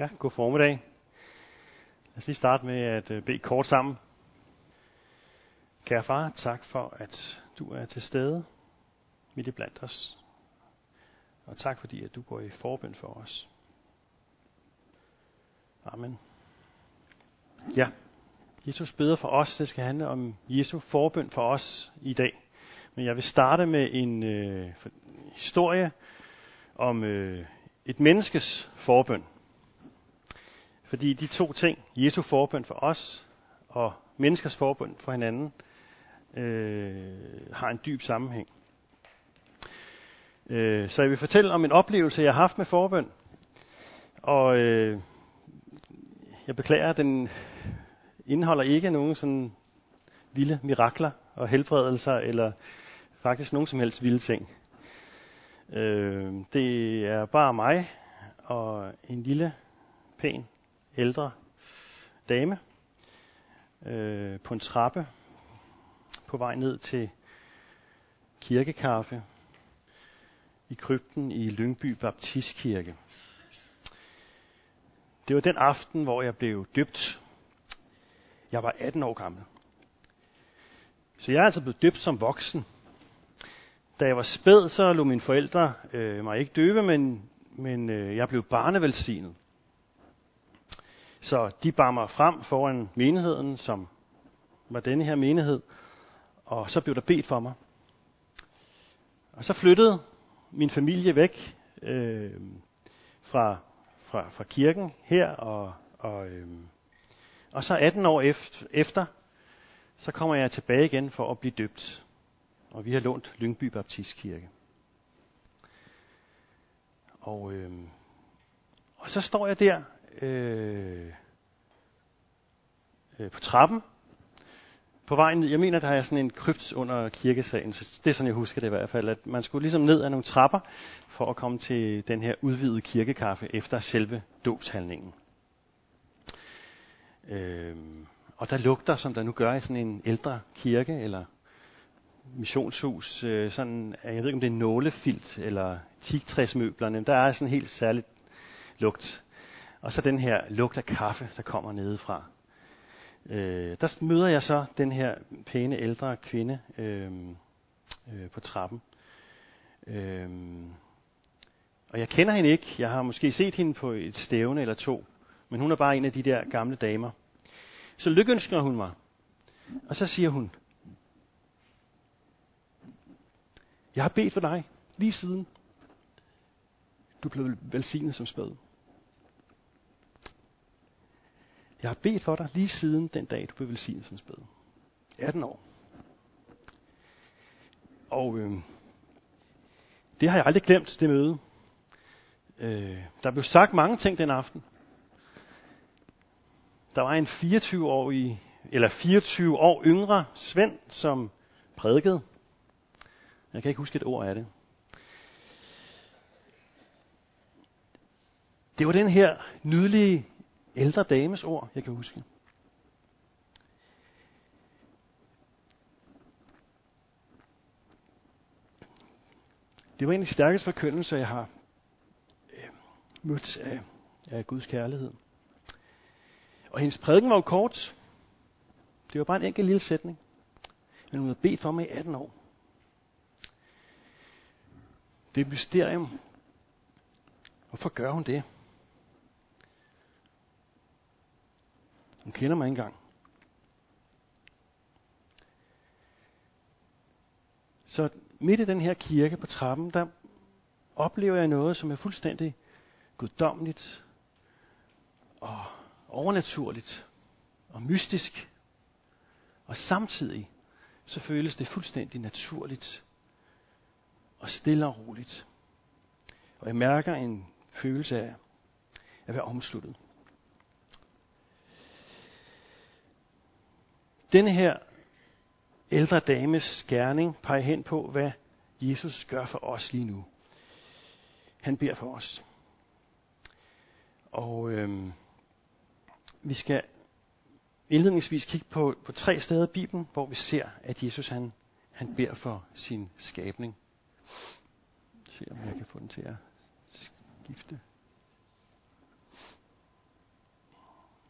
Ja, god formiddag. Lad os lige starte med at øh, bede kort sammen. Kære far, tak for, at du er til stede midt i blandt os. Og tak fordi, at du går i forbøn for os. Amen. Ja, Jesus beder for os. Det skal handle om Jesu forbøn for os i dag. Men jeg vil starte med en øh, historie om øh, et menneskes forbøn. Fordi de to ting, Jesu forbøn for os og menneskers forbøn for hinanden, øh, har en dyb sammenhæng. Øh, så jeg vil fortælle om en oplevelse, jeg har haft med forbøn. Og øh, jeg beklager, at den indeholder ikke nogen sådan vilde mirakler og helbredelser, eller faktisk nogen som helst vilde ting. Øh, det er bare mig og en lille, pæn, ældre dame øh, på en trappe på vej ned til kirkekaffe i krypten i Lyngby Baptistkirke. Det var den aften, hvor jeg blev døbt. Jeg var 18 år gammel. Så jeg er altså blevet døbt som voksen. Da jeg var spæd, så lå mine forældre øh, mig ikke døbe, men, men øh, jeg blev barnevelsignet. Så de bar mig frem foran menigheden, som var denne her menighed, og så blev der bedt for mig. Og så flyttede min familie væk øh, fra, fra, fra kirken her, og, og, øh, og så 18 år efter, efter, så kommer jeg tilbage igen for at blive døbt. Og vi har lånt Lyngby Baptistkirke. Og, øh, og så står jeg der øh, øh, på trappen, på vejen ned, jeg mener, der er sådan en krypt under kirkesagen, så det er sådan, jeg husker det i hvert fald, at man skulle ligesom ned ad nogle trapper, for at komme til den her udvidede kirkekaffe efter selve dåbshandlingen. Øh, og der lugter, som der nu gør i sådan en ældre kirke, eller missionshus, øh, sådan, øh, jeg ved ikke om det er nålefilt, eller teaktræsmøblerne, der er sådan en helt særlig lugt. Og så den her lugt af kaffe, der kommer nedefra. Øh, der møder jeg så den her pæne ældre kvinde øh, øh, på trappen. Øh, og jeg kender hende ikke. Jeg har måske set hende på et stævne eller to. Men hun er bare en af de der gamle damer. Så lykønsker hun mig. Og så siger hun, jeg har bedt for dig lige siden du blev velsignet som spæd. Jeg har bedt for dig lige siden den dag, du blev velsignelsens bed. 18 år. Og øh, det har jeg aldrig glemt, det møde. Øh, der blev sagt mange ting den aften. Der var en 24-årig, eller 24 år yngre Svend, som prædikede. Jeg kan ikke huske et ord af det. Det var den her nydelige ældre dames ord, jeg kan huske. Det var en af de stærkeste forkyndelser, jeg har øh, mødt af, af Guds kærlighed. Og hendes prædiken var jo kort. Det var bare en enkelt lille sætning. Men hun havde bedt for mig i 18 år. Det er et mysterium. Hvorfor gør hun det? Hun kender mig ikke engang. Så midt i den her kirke på trappen, der oplever jeg noget, som er fuldstændig guddommeligt og overnaturligt og mystisk. Og samtidig så føles det fuldstændig naturligt og stille og roligt. Og jeg mærker en følelse af at være omsluttet. Denne her ældre dames gerning peger hen på, hvad Jesus gør for os lige nu. Han beder for os. Og øhm, vi skal indledningsvis kigge på, på tre steder i Bibelen, hvor vi ser, at Jesus han, han beder for sin skabning. Se om jeg kan få den til at skifte.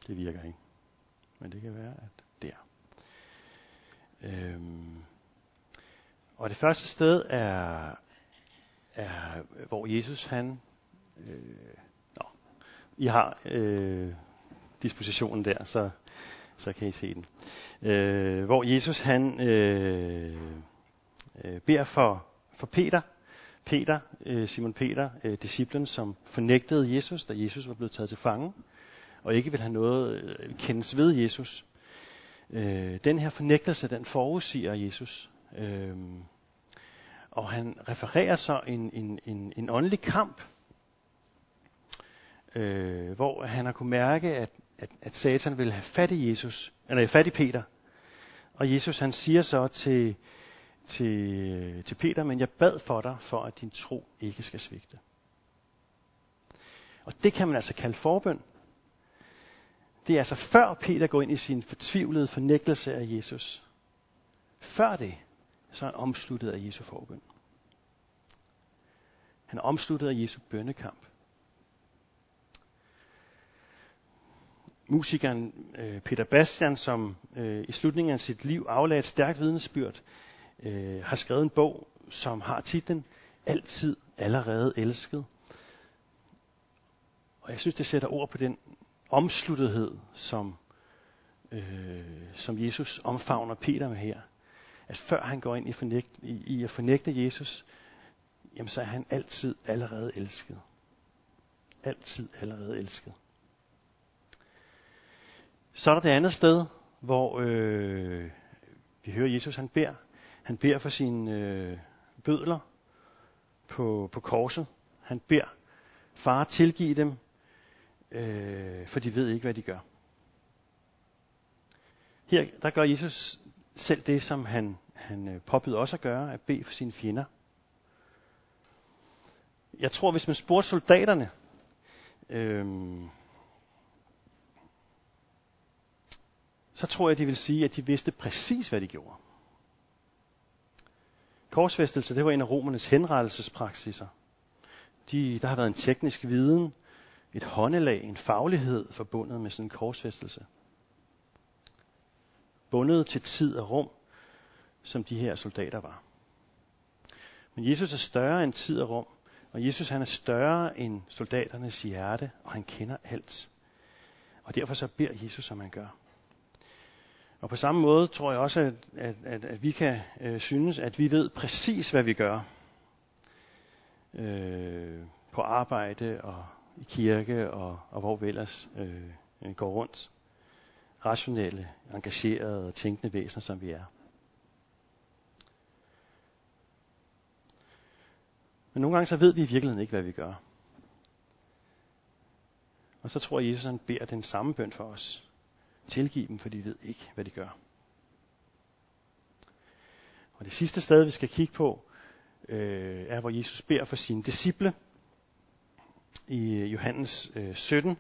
Det virker ikke. Men det kan være, at der. Øhm. Og det første sted er, er hvor Jesus han, øh, nå, I har øh, dispositionen der, så, så kan I se den. Øh, hvor Jesus han øh, øh, beder for, for Peter, Peter, øh, Simon Peter, øh, disciplen, som fornægtede Jesus, da Jesus var blevet taget til fange, og ikke vil have noget øh, kendes ved Jesus. Øh, den her fornægtelse, den forudsiger Jesus. Øh, og han refererer så en, en, en, en åndelig kamp, øh, hvor han har kunne mærke, at, at, at Satan vil have fat i Jesus, eller fat i Peter. Og Jesus han siger så til, til, til Peter, men jeg bad for dig, for at din tro ikke skal svigte. Og det kan man altså kalde forbøn. Det er altså før Peter går ind i sin fortvivlede fornægtelse af Jesus. Før det, så er han omsluttet af Jesu forbøn. Han er omsluttet af Jesu bønnekamp. Musikeren øh, Peter Bastian, som øh, i slutningen af sit liv aflagde et stærkt vidnesbyrd, øh, har skrevet en bog, som har titlen Altid allerede elsket. Og jeg synes, det sætter ord på den omsluttethed, som, øh, som Jesus omfavner Peter med her. At før han går ind i, fornægt, i, i at fornægte Jesus, jamen så er han altid allerede elsket. Altid allerede elsket. Så er der det andet sted, hvor øh, vi hører Jesus, han beder. Han beder for sine øh, bødler på, på korset. Han beder, far tilgive dem, øh, for de ved ikke, hvad de gør. Her der gør Jesus selv det, som han, han øh, påbyder også at gøre, at bede for sine fjender. Jeg tror, hvis man spurgte soldaterne, øh, så tror jeg, de vil sige, at de vidste præcis, hvad de gjorde. Korsfæstelse, det var en af romernes henrettelsespraksiser. De, der har været en teknisk viden, et håndelag, en faglighed forbundet med sådan en korsfæstelse. Bundet til tid og rum, som de her soldater var. Men Jesus er større end tid og rum, og Jesus han er større end soldaternes hjerte, og han kender alt. Og derfor så beder Jesus, som han gør. Og på samme måde tror jeg også, at, at, at, at vi kan øh, synes, at vi ved præcis, hvad vi gør. Øh, på arbejde og i kirke og, og hvor vi ellers øh, øh, går rundt. Rationelle, engagerede og tænkende væsener, som vi er. Men nogle gange så ved vi i virkeligheden ikke, hvad vi gør. Og så tror jeg, Jesus han beder den samme bøn for os. Tilgiv dem, for de ved ikke, hvad de gør. Og det sidste sted, vi skal kigge på, øh, er, hvor Jesus beder for sine disciple. I øh, Johannes øh, 17,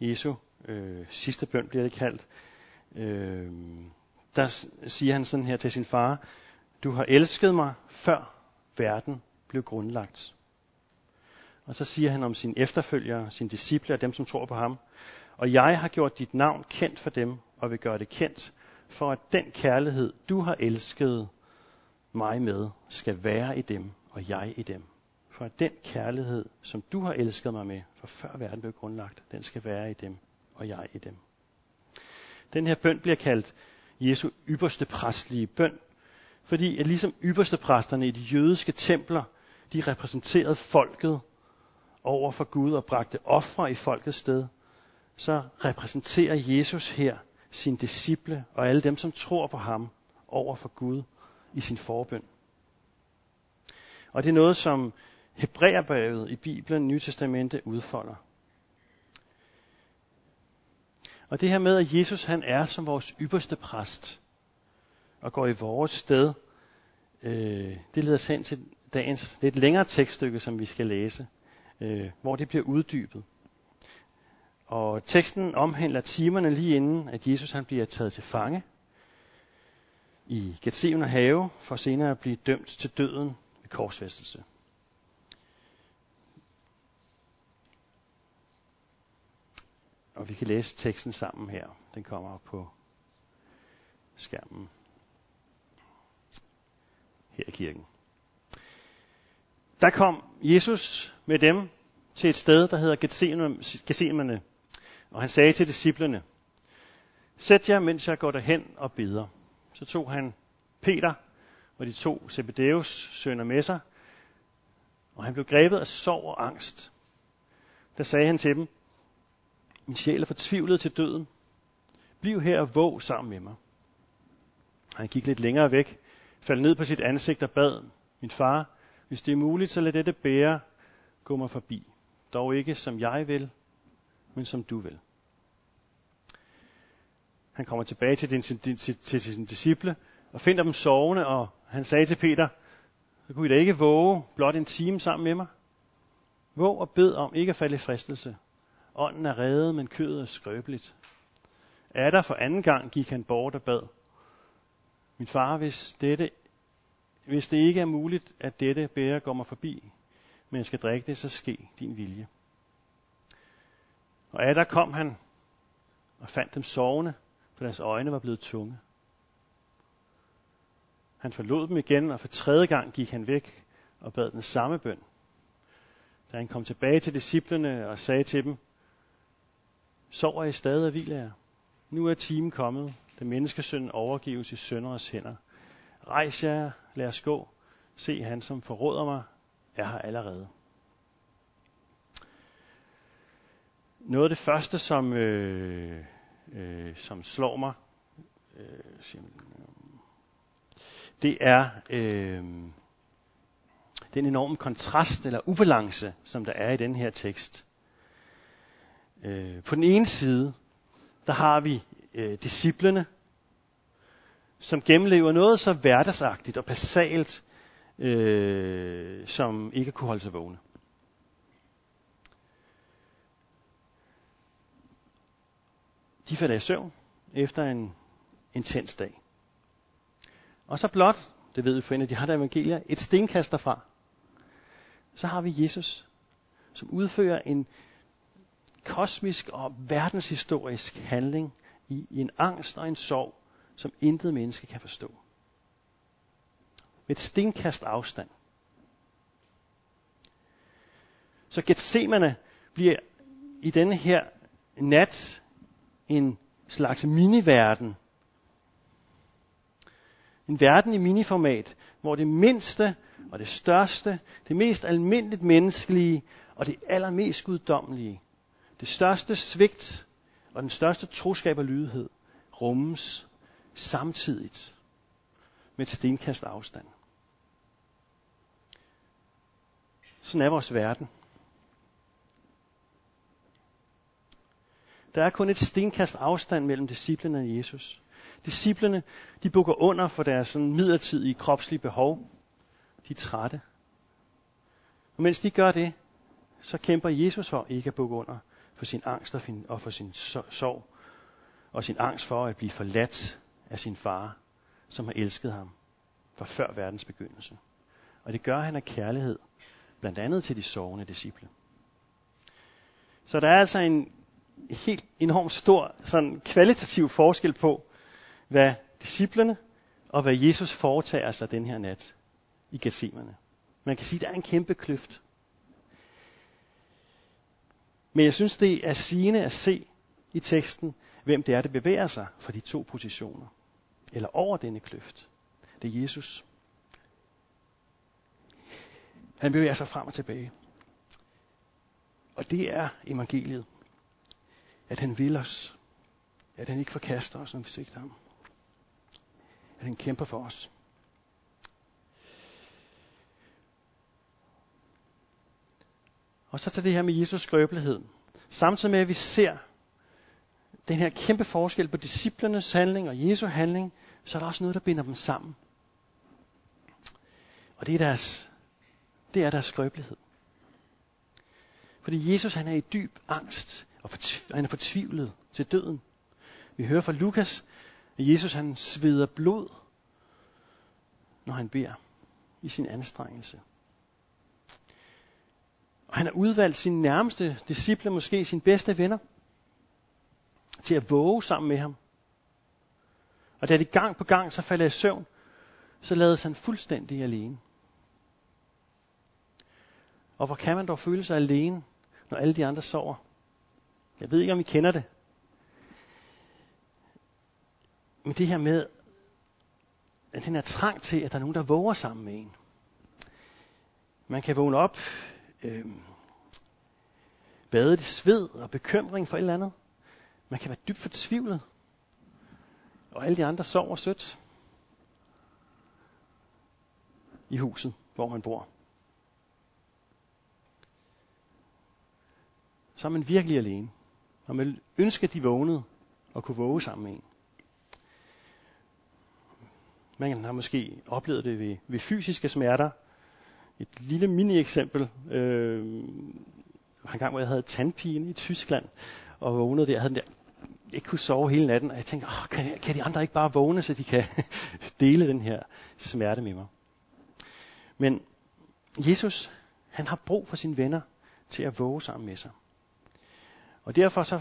Jesu øh, sidste bøn bliver det kaldt, øh, der siger han sådan her til sin far, du har elsket mig, før verden blev grundlagt. Og så siger han om sine efterfølgere, sine disciple og dem, som tror på ham, og jeg har gjort dit navn kendt for dem, og vil gøre det kendt, for at den kærlighed, du har elsket mig med, skal være i dem, og jeg i dem. For at den kærlighed, som du har elsket mig med, for før verden blev grundlagt, den skal være i dem, og jeg i dem. Den her bøn bliver kaldt Jesu ypperste præstlige bøn, fordi at ligesom ypperste præsterne i de jødiske templer, de repræsenterede folket over for Gud og bragte ofre i folkets sted, så repræsenterer Jesus her sine disciple og alle dem, som tror på ham over for Gud i sin forbøn. Og det er noget, som Hebræerbrevet i Bibelen, Nye Testamente, udfolder. Og det her med, at Jesus han er som vores ypperste præst og går i vores sted, øh, det leder os hen til dagens, det længere tekststykke, som vi skal læse, øh, hvor det bliver uddybet. Og teksten omhandler timerne lige inden, at Jesus han bliver taget til fange i Gethsemane have, for senere at blive dømt til døden ved korsfæstelse. Og vi kan læse teksten sammen her. Den kommer op på skærmen her i kirken. Der kom Jesus med dem til et sted, der hedder Gethsemane, og han sagde til disciplene, Sæt jer, mens jeg går derhen og beder. Så tog han Peter og de to Zebedeus sønner med sig, og han blev grebet af sorg og angst. Der sagde han til dem, min sjæl er fortvivlet til døden. Bliv her og våg sammen med mig. Han gik lidt længere væk, faldt ned på sit ansigt og bad, min far, hvis det er muligt, så lad dette bære gå mig forbi. Dog ikke som jeg vil, men som du vil. Han kommer tilbage til, din, til, til, til sine disciple og finder dem sovende, og han sagde til Peter, så kunne I da ikke våge blot en time sammen med mig? Våg og bed om ikke at falde i fristelse. Ånden er reddet, men kødet er skrøbeligt. Er der for anden gang gik han bort og bad. Min far, hvis, dette, hvis det ikke er muligt, at dette bære går mig forbi, men jeg skal drikke det, så ske din vilje. Og der kom han og fandt dem sovende, for deres øjne var blevet tunge. Han forlod dem igen, og for tredje gang gik han væk og bad den samme bøn. Da han kom tilbage til disciplene og sagde til dem, Sover I stadig og hviler jer? Nu er timen kommet, da menneskesønnen overgives i sønderes hænder. Rejs jer, lad os gå. Se, han som forråder mig, er her allerede. Noget af det første, som, øh, øh, som slår mig, øh, øh det er øh, den enorme kontrast eller ubalance, som der er i den her tekst. Øh, på den ene side, der har vi øh, disciplene, som gennemlever noget så hverdagsagtigt og basalt, øh, som ikke kunne holde sig vågne. De falder i søvn efter en intens dag. Og så blot, det ved vi for en af de andre evangelier, et stenkast derfra, så har vi Jesus, som udfører en kosmisk og verdenshistorisk handling i, i en angst og en sorg, som intet menneske kan forstå. Med et stenkast afstand. Så Gethsemane bliver i denne her nat en slags miniverden. En verden i miniformat, hvor det mindste og det største, det mest almindeligt menneskelige og det allermest guddommelige, det største svigt og den største troskab og lydighed rummes samtidigt med et stenkast afstand. Sådan er vores verden. Der er kun et stenkast afstand mellem disciplene og Jesus. Disciplene, de bukker under for deres sådan midlertidige kropslige behov. De er trætte. Og mens de gør det, så kæmper Jesus for ikke at bukke under for sin angst og for sin sorg, og sin angst for at blive forladt af sin far, som har elsket ham fra før verdens begyndelse. Og det gør han af kærlighed, blandt andet til de sovende disciple. Så der er altså en helt enormt stor sådan kvalitativ forskel på, hvad disciplene og hvad Jesus foretager sig den her nat i Gethsemane. Man kan sige, at der er en kæmpe kløft. Men jeg synes, det er sigende at se i teksten, hvem det er, der bevæger sig for de to positioner. Eller over denne kløft. Det er Jesus. Han bevæger sig frem og tilbage. Og det er evangeliet. At han vil os. At han ikke forkaster os, når vi sigter ham. At han kæmper for os. Og så til det her med Jesus skrøbelighed. Samtidig med, at vi ser den her kæmpe forskel på disciplernes handling og Jesu handling, så er der også noget, der binder dem sammen. Og det er deres, det er deres skrøbelighed. Fordi Jesus han er i dyb angst, og han er fortvivlet til døden. Vi hører fra Lukas, at Jesus han sveder blod, når han beder i sin anstrengelse. Og han har udvalgt sine nærmeste disciple, måske sine bedste venner. til at våge sammen med ham. Og da de gang på gang så faldt i søvn, så lades han fuldstændig alene. Og hvor kan man dog føle sig alene, når alle de andre sover? Jeg ved ikke, om I kender det. Men det her med, at den er trang til, at der er nogen, der våger sammen med en. Man kan vågne op, øh, badet i sved og bekymring for et eller andet. Man kan være dybt fortvivlet. Og alle de andre sover sødt i huset, hvor man bor. Så er man virkelig alene. Og man ønsker, at de vågnede og kunne våge sammen med en. Man har måske oplevet det ved, ved fysiske smerter. Et lille mini-eksempel. Øh, en gang, hvor jeg havde tandpine i Tyskland, og vågnede der, jeg havde den der, ikke kunne sove hele natten, og jeg tænkte, Åh, kan, kan de andre ikke bare vågne, så de kan dele den her smerte med mig? Men Jesus, han har brug for sine venner til at våge sammen med sig. Og derfor så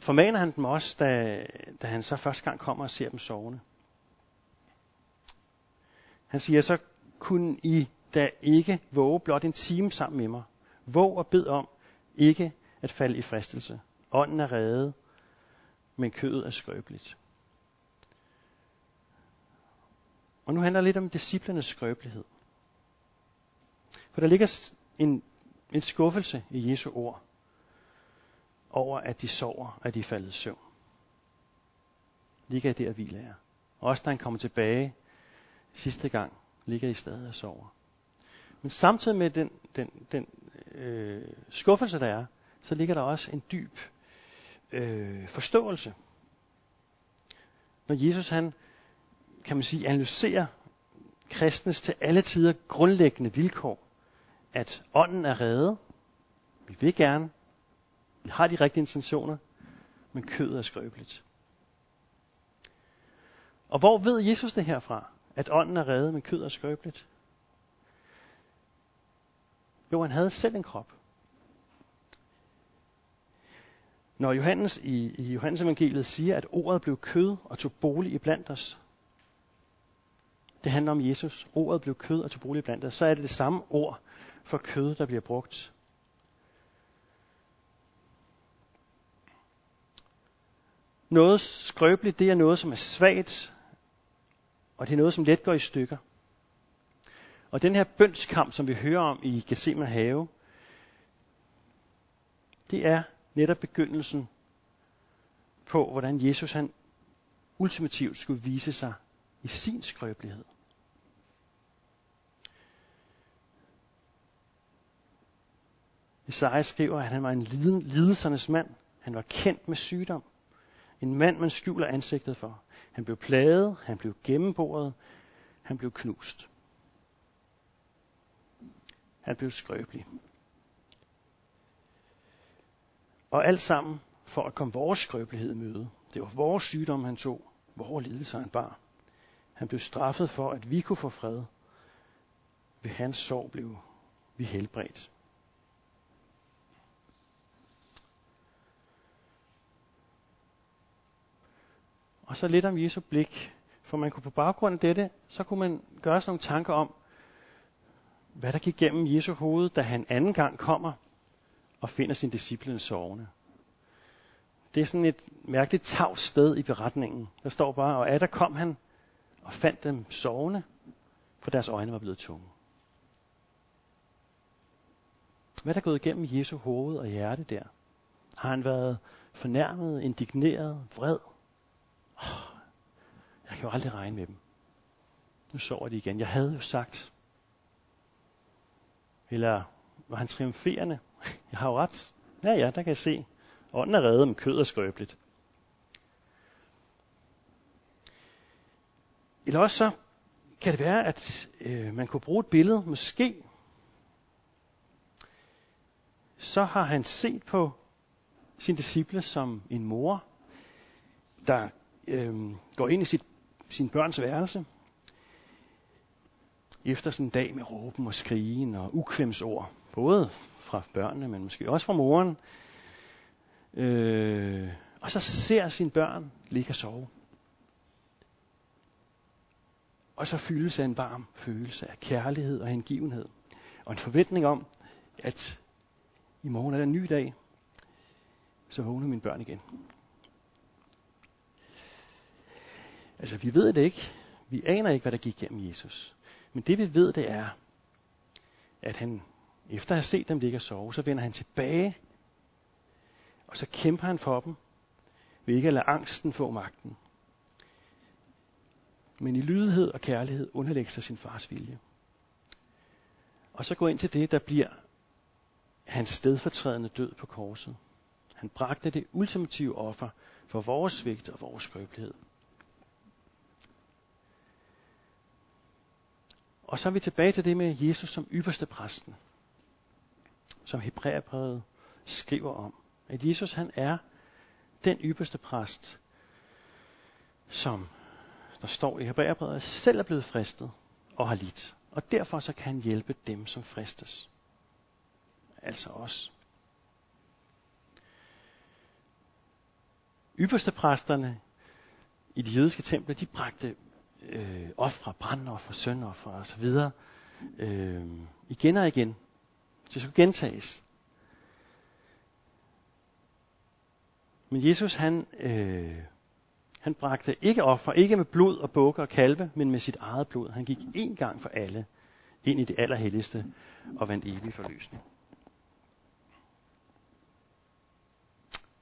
formaner han dem også, da, da han så første gang kommer og ser dem sovende. Han siger, så kunne I da ikke våge blot en time sammen med mig. Våg og bed om ikke at falde i fristelse. Ånden er reddet, men kødet er skrøbeligt. Og nu handler det lidt om disciplernes skrøbelighed. For der ligger en, en skuffelse i Jesu ord over, at de sover, at de er faldet i søvn. Ligger i det at hvile er. Også da han kommer tilbage sidste gang, ligger I stadig og sover. Men samtidig med den, den, den øh, skuffelse, der er, så ligger der også en dyb øh, forståelse. Når Jesus han, kan man sige, analyserer kristnes til alle tider grundlæggende vilkår, at ånden er reddet, vi vil gerne, vi har de rigtige intentioner, men kødet er skrøbeligt. Og hvor ved Jesus det herfra, at ånden er reddet, men kød er skrøbeligt? Jo, han havde selv en krop. Når Johannes i, i Johannes evangeliet siger, at ordet blev kød og tog bolig i blandt os, det handler om Jesus. Ordet blev kød og tog bolig i blandt os. Så er det det samme ord for kød, der bliver brugt. Noget skrøbeligt, det er noget, som er svagt, og det er noget, som let går i stykker. Og den her bønskamp, som vi hører om i Gethsemane have, det er netop begyndelsen på, hvordan Jesus han ultimativt skulle vise sig i sin skrøbelighed. Isaiah skriver, at han var en lidelsernes mand. Han var kendt med sygdom. En mand, man skjuler ansigtet for. Han blev plaget, han blev gennemboret, han blev knust. Han blev skrøbelig. Og alt sammen for at komme vores skrøbelighed i møde. Det var vores sygdom, han tog. Vores lidelse, han bar. Han blev straffet for, at vi kunne få fred. Ved hans sorg blev vi helbredt. Og så lidt om Jesu blik. For man kunne på baggrund af dette, så kunne man gøre sig nogle tanker om, hvad der gik gennem Jesu hoved, da han anden gang kommer og finder sin disciple sovende. Det er sådan et mærkeligt tavs sted i beretningen. Der står bare, og der kom han og fandt dem sovende, for deres øjne var blevet tunge. Hvad er der gået igennem Jesu hoved og hjerte der? Har han været fornærmet, indigneret, vred? Jeg kan jo aldrig regne med dem. Nu sover de igen. Jeg havde jo sagt. Eller var han triumferende? Jeg har jo ret. Ja, ja, der kan jeg se. Ånden er reddet, men kød er skrøbeligt. Eller også så kan det være, at øh, man kunne bruge et billede, måske. Så har han set på sin disciple som en mor, der øh, går ind i sit, sin børns værelse, efter sådan en dag med råben og skrigen og ukvemsord, både fra børnene, men måske også fra moren, øh, og så ser sine børn ligge og sove. Og så fyldes af en varm følelse af kærlighed og hengivenhed. Og en forventning om, at i morgen er der en ny dag, så vågner mine børn igen. Altså, vi ved det ikke. Vi aner ikke, hvad der gik gennem Jesus. Men det vi ved, det er, at han, efter at have set dem ligge og sove, så vender han tilbage, og så kæmper han for dem, ved ikke at lade angsten få magten. Men i lydighed og kærlighed underlægger sig sin fars vilje. Og så går ind til det, der bliver hans stedfortrædende død på korset. Han bragte det ultimative offer for vores svigt og vores skrøbelighed. Og så er vi tilbage til det med Jesus som ypperste præsten, som Hebræerbrevet skriver om. At Jesus han er den ypperste præst, som der står i Hebræerbrevet, selv er blevet fristet og har lidt. Og derfor så kan han hjælpe dem, som fristes. Altså os. Ypperste præsterne i de jødiske templer, de bragte øh, ofre, brandoffer, søndoffer og så videre øh, igen og igen. Det skulle gentages. Men Jesus han, øh, han bragte ikke offer, ikke med blod og bukker og kalve, men med sit eget blod. Han gik én gang for alle ind i det allerhelligste og vandt evig forløsning.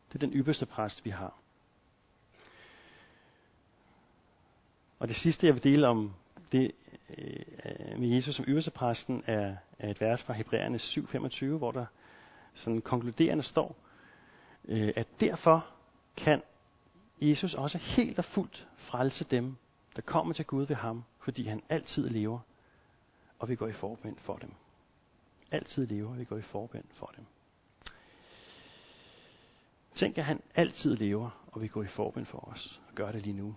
Det er den ypperste præst, vi har. Og det sidste, jeg vil dele om det øh, øh med Jesus som ypperste præsten, er, er et vers fra Hebræerne 7:25, hvor der sådan konkluderende står, øh, at derfor kan Jesus også helt og fuldt frelse dem, der kommer til Gud ved ham, fordi han altid lever, og vi går i forbind for dem. Altid lever, og vi går i forbind for dem. Tænk, at han altid lever, og vi går i forbind for os, og gør det lige nu.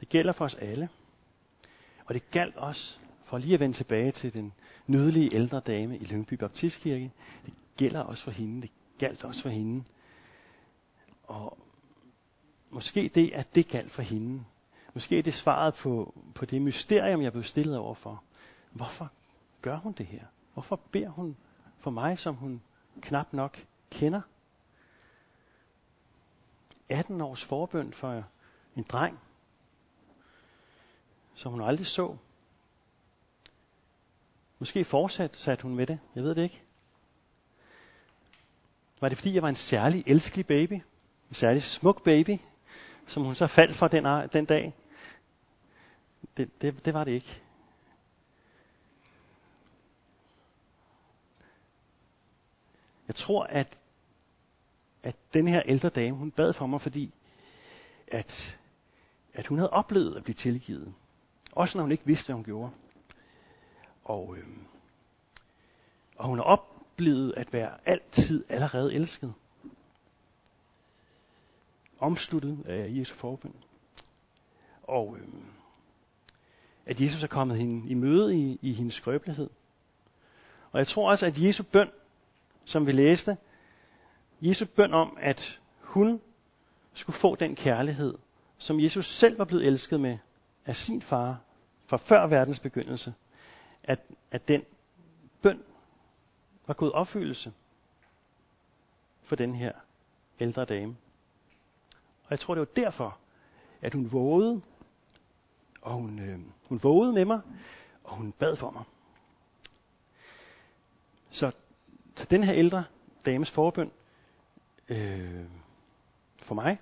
Det gælder for os alle. Og det galt også, for lige at vende tilbage til den nydelige ældre dame i Lyngby Baptistkirke, det gælder også for hende, det galt også for hende. Og måske det, at det galt for hende. Måske det svaret på, på det mysterium, jeg blev stillet over for. Hvorfor gør hun det her? Hvorfor beder hun for mig, som hun knap nok kender? 18 års forbøn for en dreng, som hun aldrig så. Måske fortsat satte hun med det. Jeg ved det ikke. Var det fordi, jeg var en særlig elskelig baby? En særlig smuk baby, som hun så faldt for den, den dag? Det, det, det var det ikke. Jeg tror, at, at den her ældre dame, hun bad for mig, fordi at, at hun havde oplevet at blive tilgivet. Også når hun ikke vidste, hvad hun gjorde. Og, øh, og hun har oplevet at være altid allerede elsket. Omsluttet af Jesu forbund. Og øh, at Jesus er kommet hende i møde i, i hendes skrøbelighed. Og jeg tror også, at Jesu bøn, som vi læste, Jesu bøn om, at hun skulle få den kærlighed, som Jesus selv var blevet elsket med, af sin far fra før verdens begyndelse, at, at den bøn var gået opfyldelse for den her ældre dame. Og jeg tror, det var derfor, at hun vågede, og hun, øh, hun vågede med mig, og hun bad for mig. Så, så den her ældre dames forbøn, øh, for mig,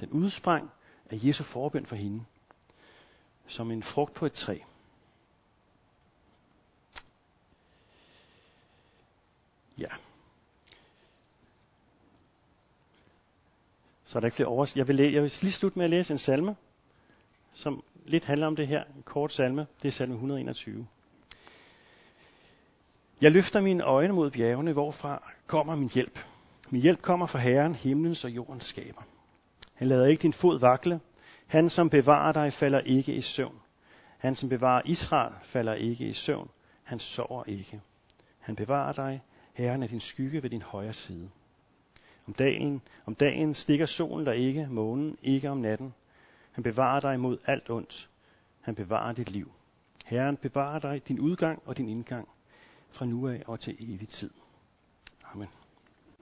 den udsprang af Jesu forbøn for hende som en frugt på et træ. Ja. Så er der ikke flere overs. Jeg vil, læ- jeg vil lige slutte med at læse en salme, som lidt handler om det her. En kort salme. Det er salme 121. Jeg løfter mine øjne mod bjergene, hvorfra kommer min hjælp. Min hjælp kommer fra Herren, himlens og jordens skaber. Han lader ikke din fod vakle. Han, som bevarer dig, falder ikke i søvn. Han, som bevarer Israel, falder ikke i søvn. Han sover ikke. Han bevarer dig. Herren er din skygge ved din højre side. Om dagen, om dagen stikker solen der ikke, månen ikke om natten. Han bevarer dig mod alt ondt. Han bevarer dit liv. Herren bevarer dig din udgang og din indgang fra nu af og til evig tid. Amen.